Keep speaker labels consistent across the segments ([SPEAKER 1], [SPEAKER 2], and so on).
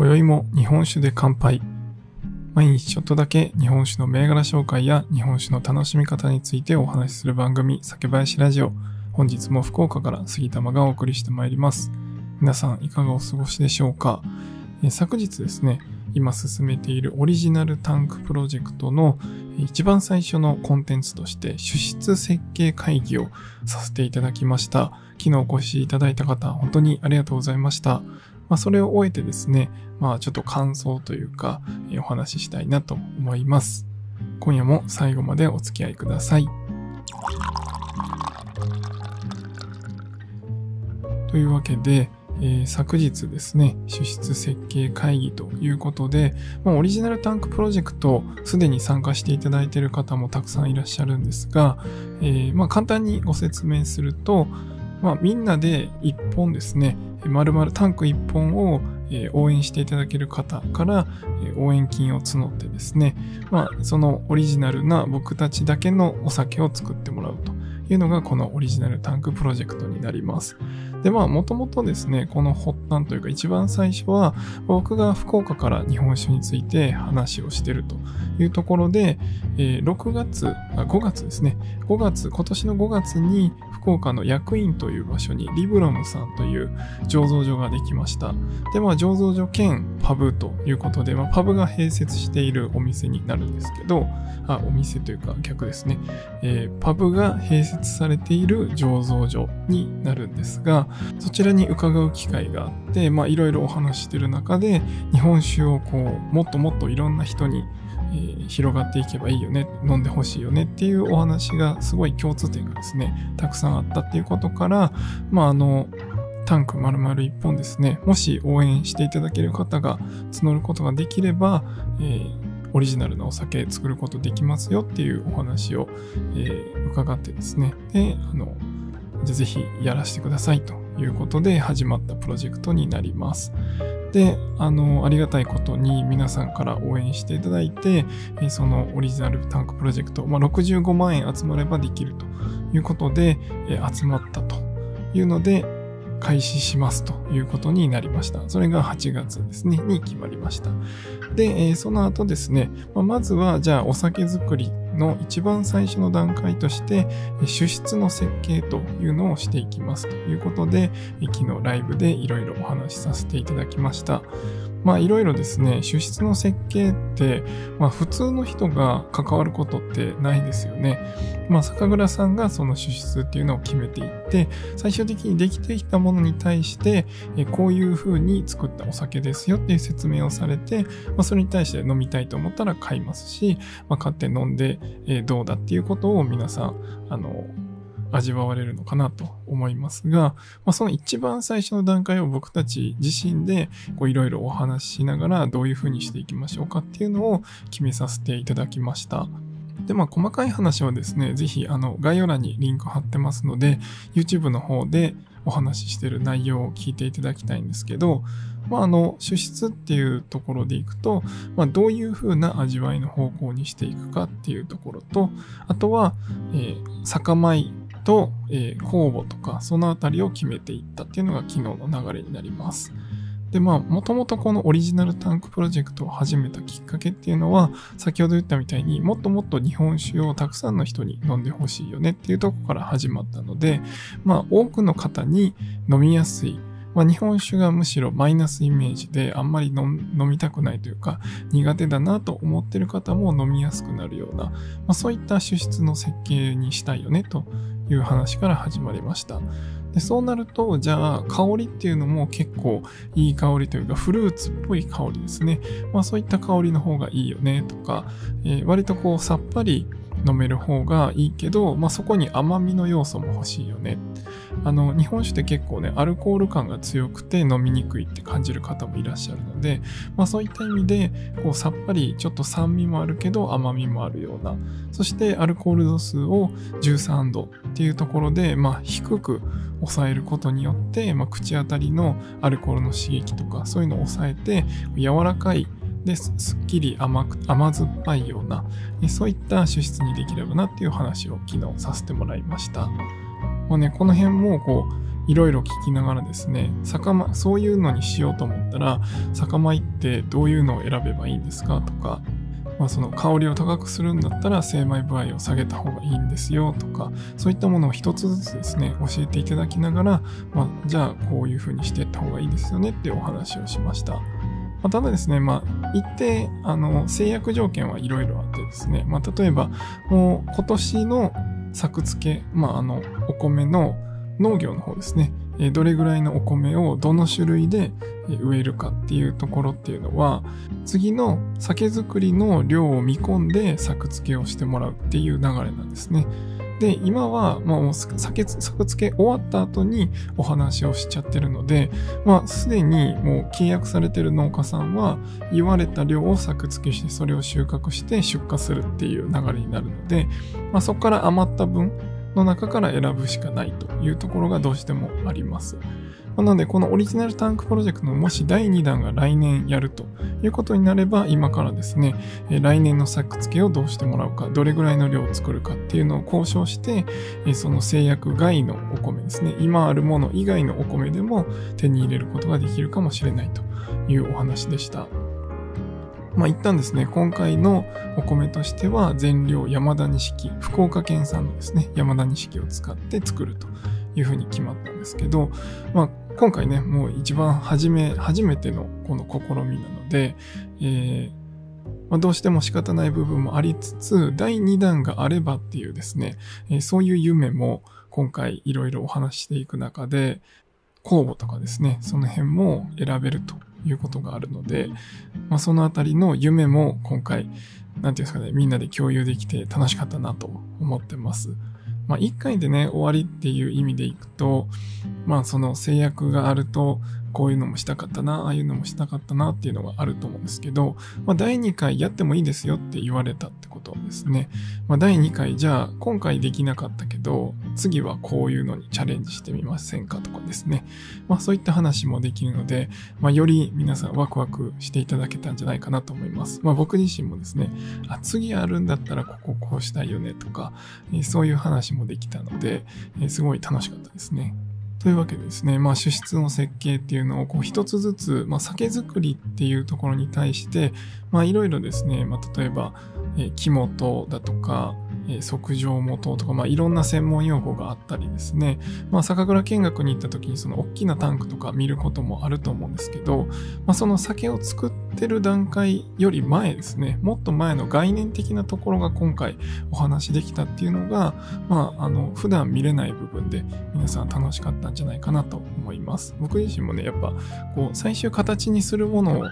[SPEAKER 1] 今宵も日本酒で乾杯。毎日ちょっとだけ日本酒の銘柄紹介や日本酒の楽しみ方についてお話しする番組、酒林ラジオ。本日も福岡から杉玉がお送りしてまいります。皆さんいかがお過ごしでしょうか、え昨日ですね、今進めているオリジナルタンクプロジェクトの一番最初のコンテンツとして主質設計会議をさせていただきました。昨日お越しいただいた方、本当にありがとうございました。まあ、それを終えてですね、まあ、ちょっと感想というか、えお話ししたいなと思います。今夜も最後までお付き合いください。というわけで、えー、昨日ですね、主質設計会議ということで、まあ、オリジナルタンクプロジェクト、すでに参加していただいている方もたくさんいらっしゃるんですが、えー、まあ、簡単にご説明すると、まあ、みんなで一本ですね、丸々タンク一本を応援していただける方から応援金を募ってですね、まあ、そのオリジナルな僕たちだけのお酒を作ってもらうというのがこのオリジナルタンクプロジェクトになります。で、まあ、もともとですね、この発端というか一番最初は、僕が福岡から日本酒について話をしてるというところで、えー、6月あ、5月ですね、5月、今年の5月に福岡の役員という場所にリブロムさんという醸造所ができました。で、まあ、醸造所兼パブということで、まあ、パブが併設しているお店になるんですけど、あ、お店というか逆ですね、えー、パブが併設されている醸造所になるんですが、そちらに伺う機会があって、まあいろいろお話してる中で、日本酒をこう、もっともっといろんな人に、えー、広がっていけばいいよね、飲んでほしいよねっていうお話がすごい共通点がですね、たくさんあったっていうことから、まああの、タンク丸々1本ですね、もし応援していただける方が募ることができれば、えーオリジナルなお酒作ることできますよっていうお話を、えー、伺ってですね。で、あの、じゃぜひやらせてくださいということで始まったプロジェクトになります。で、あの、ありがたいことに皆さんから応援していただいて、そのオリジナルタンクプロジェクト、まあ、65万円集まればできるということで、集まったというので、開始しますということになりました。それが8月ですね、に決まりました。で、その後ですね、まずは、じゃあお酒作りの一番最初の段階として、主質の設計というのをしていきますということで、昨日ライブでいろいろお話しさせていただきました。まあいろいろですね、主質の設計って、まあ普通の人が関わることってないですよね。まあ酒蔵さんがその主質っていうのを決めていって、最終的にできてきたものに対して、こういう風に作ったお酒ですよっていう説明をされて、まあそれに対して飲みたいと思ったら買いますし、まあ買って飲んでどうだっていうことを皆さん、あの、味わわれるのかなと思いますが、まあ、その一番最初の段階を僕たち自身でいろいろお話ししながらどういうふうにしていきましょうかっていうのを決めさせていただきました。で、まあ、細かい話はですね、ぜひ、あの、概要欄にリンク貼ってますので、YouTube の方でお話ししてる内容を聞いていただきたいんですけど、まあ、あの、主質っていうところでいくと、まあ、どういう風な味わいの方向にしていくかっていうところと、あとは、えー、酒米と、えー、公募とか、そのあたりを決めていったっていうのが昨日の流れになります。で、まあ、もともとこのオリジナルタンクプロジェクトを始めたきっかけっていうのは、先ほど言ったみたいにもっともっと日本酒をたくさんの人に飲んでほしいよねっていうとこから始まったので、まあ、多くの方に飲みやすい、まあ、日本酒がむしろマイナスイメージであんまり飲みたくないというか苦手だなと思ってる方も飲みやすくなるような、まあ、そういった酒質の設計にしたいよねという話から始まりました。でそうなると、じゃあ、香りっていうのも結構いい香りというか、フルーツっぽい香りですね。まあそういった香りの方がいいよねとか、えー、割とこうさっぱり飲める方がいいけど、まあそこに甘みの要素も欲しいよね。あの、日本酒って結構ね、アルコール感が強くて飲みにくいって感じる方もいらっしゃるので、まあそういった意味で、こうさっぱりちょっと酸味もあるけど甘みもあるような、そしてアルコール度数を13度っていうところで、まあ低く抑えることによって、まあ、口当たりのアルコールの刺激とかそういうのを抑えて柔らかいですっきり甘く甘酸っぱいようなそういった酒質にできればなっていう話を昨日させてもらいました。もうね、この辺もこう、いろいろ聞きながらですね、酒、そういうのにしようと思ったら、酒米ってどういうのを選べばいいんですかとか、まあ、その香りを高くするんだったら精米部合を下げた方がいいんですよとか、そういったものを一つずつですね、教えていただきながら、まあ、じゃあこういう風にしていった方がいいですよねってお話をしました。まあ、ただですね、まあ、一定、あの、制約条件はいろいろあってですね、まあ、例えば、もう今年の作付け、まあ、あの、お米の農業の方ですね、どれぐらいのお米をどの種類で植えるかっていうところっていうのは、次の酒造りの量を見込んで作付けをしてもらうっていう流れなんですね。で、今は、まあ、もう酒、作付け終わった後にお話をしちゃってるので、まあ、すでにもう契約されてる農家さんは、言われた量を作付けして、それを収穫して出荷するっていう流れになるので、まあ、そこから余った分、の中から選ぶしかないというところがどうしてもあります。なので、このオリジナルタンクプロジェクトのもし第2弾が来年やるということになれば、今からですね、来年の作付けをどうしてもらうか、どれぐらいの量を作るかっていうのを交渉して、その制約外のお米ですね、今あるもの以外のお米でも手に入れることができるかもしれないというお話でした。まあ、一旦ですね、今回のお米としては、全量山田錦、福岡県産のですね、山田錦を使って作るというふうに決まったんですけど、まあ、今回ね、もう一番初め、初めてのこの試みなので、えーまあ、どうしても仕方ない部分もありつつ、第2弾があればっていうですね、えー、そういう夢も今回いろいろお話していく中で、公募とかですね、その辺も選べるということがあるので、まあ、そのあたりの夢も今回、なんていうんですかね、みんなで共有できて楽しかったなと思ってます。まあ、1回でね、終わりっていう意味でいくと、まあ、その制約があると、こういうのもしたかったな、ああいうのもしたかったなっていうのがあると思うんですけど、まあ、第2回やってもいいですよって言われたってことですね。まあ、第2回じゃあ今回できなかったけど、次はこういうのにチャレンジしてみませんかとかですね。まあ、そういった話もできるので、まあ、より皆さんワクワクしていただけたんじゃないかなと思います。まあ、僕自身もですね、あ、次あるんだったらこここうしたいよねとかえ、そういう話もできたのでえ、すごい楽しかったですね。というわけでですね、まあ、主質の設計っていうのをこう一つずつ、まあ、酒造りっていうところに対して、まあ、いろいろですね、まあ、例えば、えー、木元だとか、測定元とか、まあ、いろんな専門用語があったりですね、まあ、酒蔵見学に行った時にその大きなタンクとか見ることもあると思うんですけど、まあ、その酒を作ってる段階より前ですね、もっと前の概念的なところが今回お話できたっていうのが、まあ、あの、普段見れない部分で皆さん楽しかったんじゃないかなと思います。僕自身もね、やっぱ、こう、最終形にするものを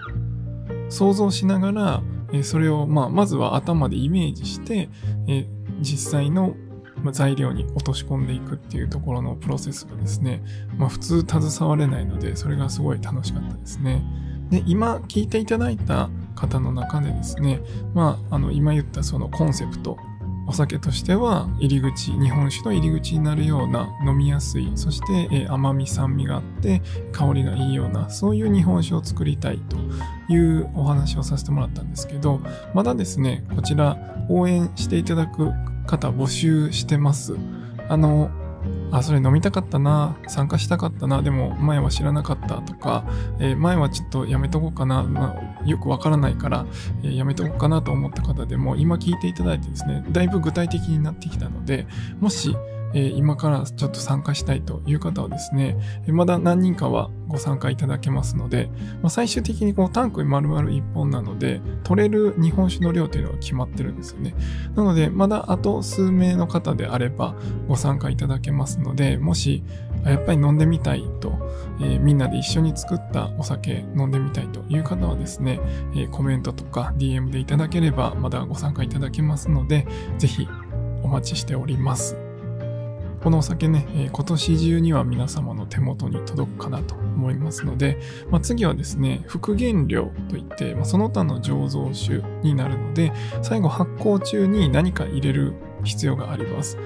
[SPEAKER 1] 想像しながら、それを、まあ、まずは頭でイメージして、え実際の材料に落とし込んでいくっていうところのプロセスがですね、まあ、普通携われないので、それがすごい楽しかったですね。で、今聞いていただいた方の中でですね、まあ、あの、今言ったそのコンセプト、お酒としては入り口、日本酒の入り口になるような飲みやすい、そして、え甘み酸味があって香りがいいような、そういう日本酒を作りたいというお話をさせてもらったんですけど、まだですね、こちら応援していただく方募集してます。あの、あ、それ飲みたかったな、参加したかったな、でも前は知らなかったとか、えー、前はちょっとやめとこうかな、まあ、よくわからないから、えー、やめとこうかなと思った方でも、今聞いていただいてですね、だいぶ具体的になってきたので、もし、えー、今からちょっと参加したいという方はですね、まだ何人かはご参加いただけますので、まあ、最終的にこのタンクに丸々1本なので、取れる日本酒の量というのが決まってるんですよね。なので、まだあと数名の方であればご参加いただけますので、もし、やっぱり飲んでみたいと、えー、みんなで一緒に作ったお酒飲んでみたいという方はですね、えー、コメントとか DM でいただければまだご参加いただけますので、ぜひお待ちしております。このお酒ね、え、今年中には皆様の手元に届くかなと思いますので、まあ、次はですね、副原料といって、まあ、その他の醸造酒になるので、最後発酵中に何か入れる必要があります。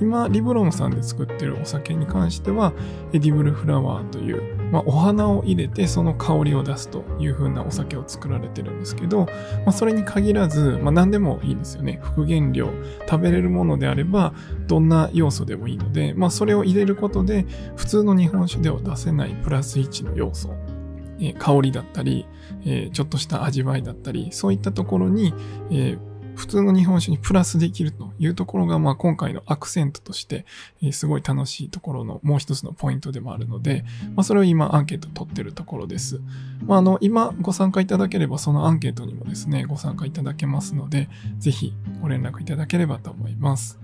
[SPEAKER 1] 今、リブロンさんで作ってるお酒に関しては、エディブルフラワーという、まあ、お花を入れてその香りを出すという風なお酒を作られてるんですけど、まあ、それに限らず、まあ、何でもいいんですよね。副原料、食べれるものであれば、どんな要素でもいいので、まあ、それを入れることで、普通の日本酒では出せないプラス1の要素、え、香りだったり、え、ちょっとした味わいだったり、そういったところに、え普通の日本酒にプラスできるというところが、まあ今回のアクセントとして、えー、すごい楽しいところのもう一つのポイントでもあるので、まあそれを今アンケート取ってるところです。まああの、今ご参加いただければそのアンケートにもですね、ご参加いただけますので、ぜひご連絡いただければと思います。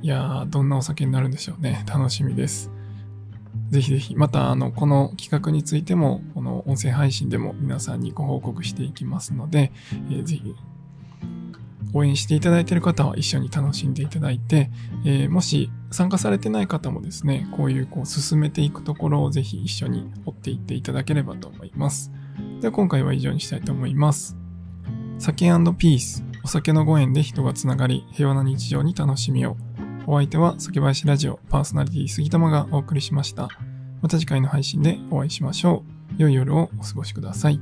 [SPEAKER 1] いやー、どんなお酒になるんでしょうね。楽しみです。ぜひぜひ、また、あの、この企画についても、この音声配信でも皆さんにご報告していきますので、えー、ぜひ応援していただいている方は一緒に楽しんでいただいて、えー、もし参加されてない方もですね、こういうこう進めていくところをぜひ一緒に追っていっていただければと思います。では今回は以上にしたいと思います。酒ピース、お酒のご縁で人がつながり、平和な日常に楽しみを。お相手は酒林ラジオパーソナリティ杉玉がお送りしました。また次回の配信でお会いしましょう。良い夜をお過ごしください。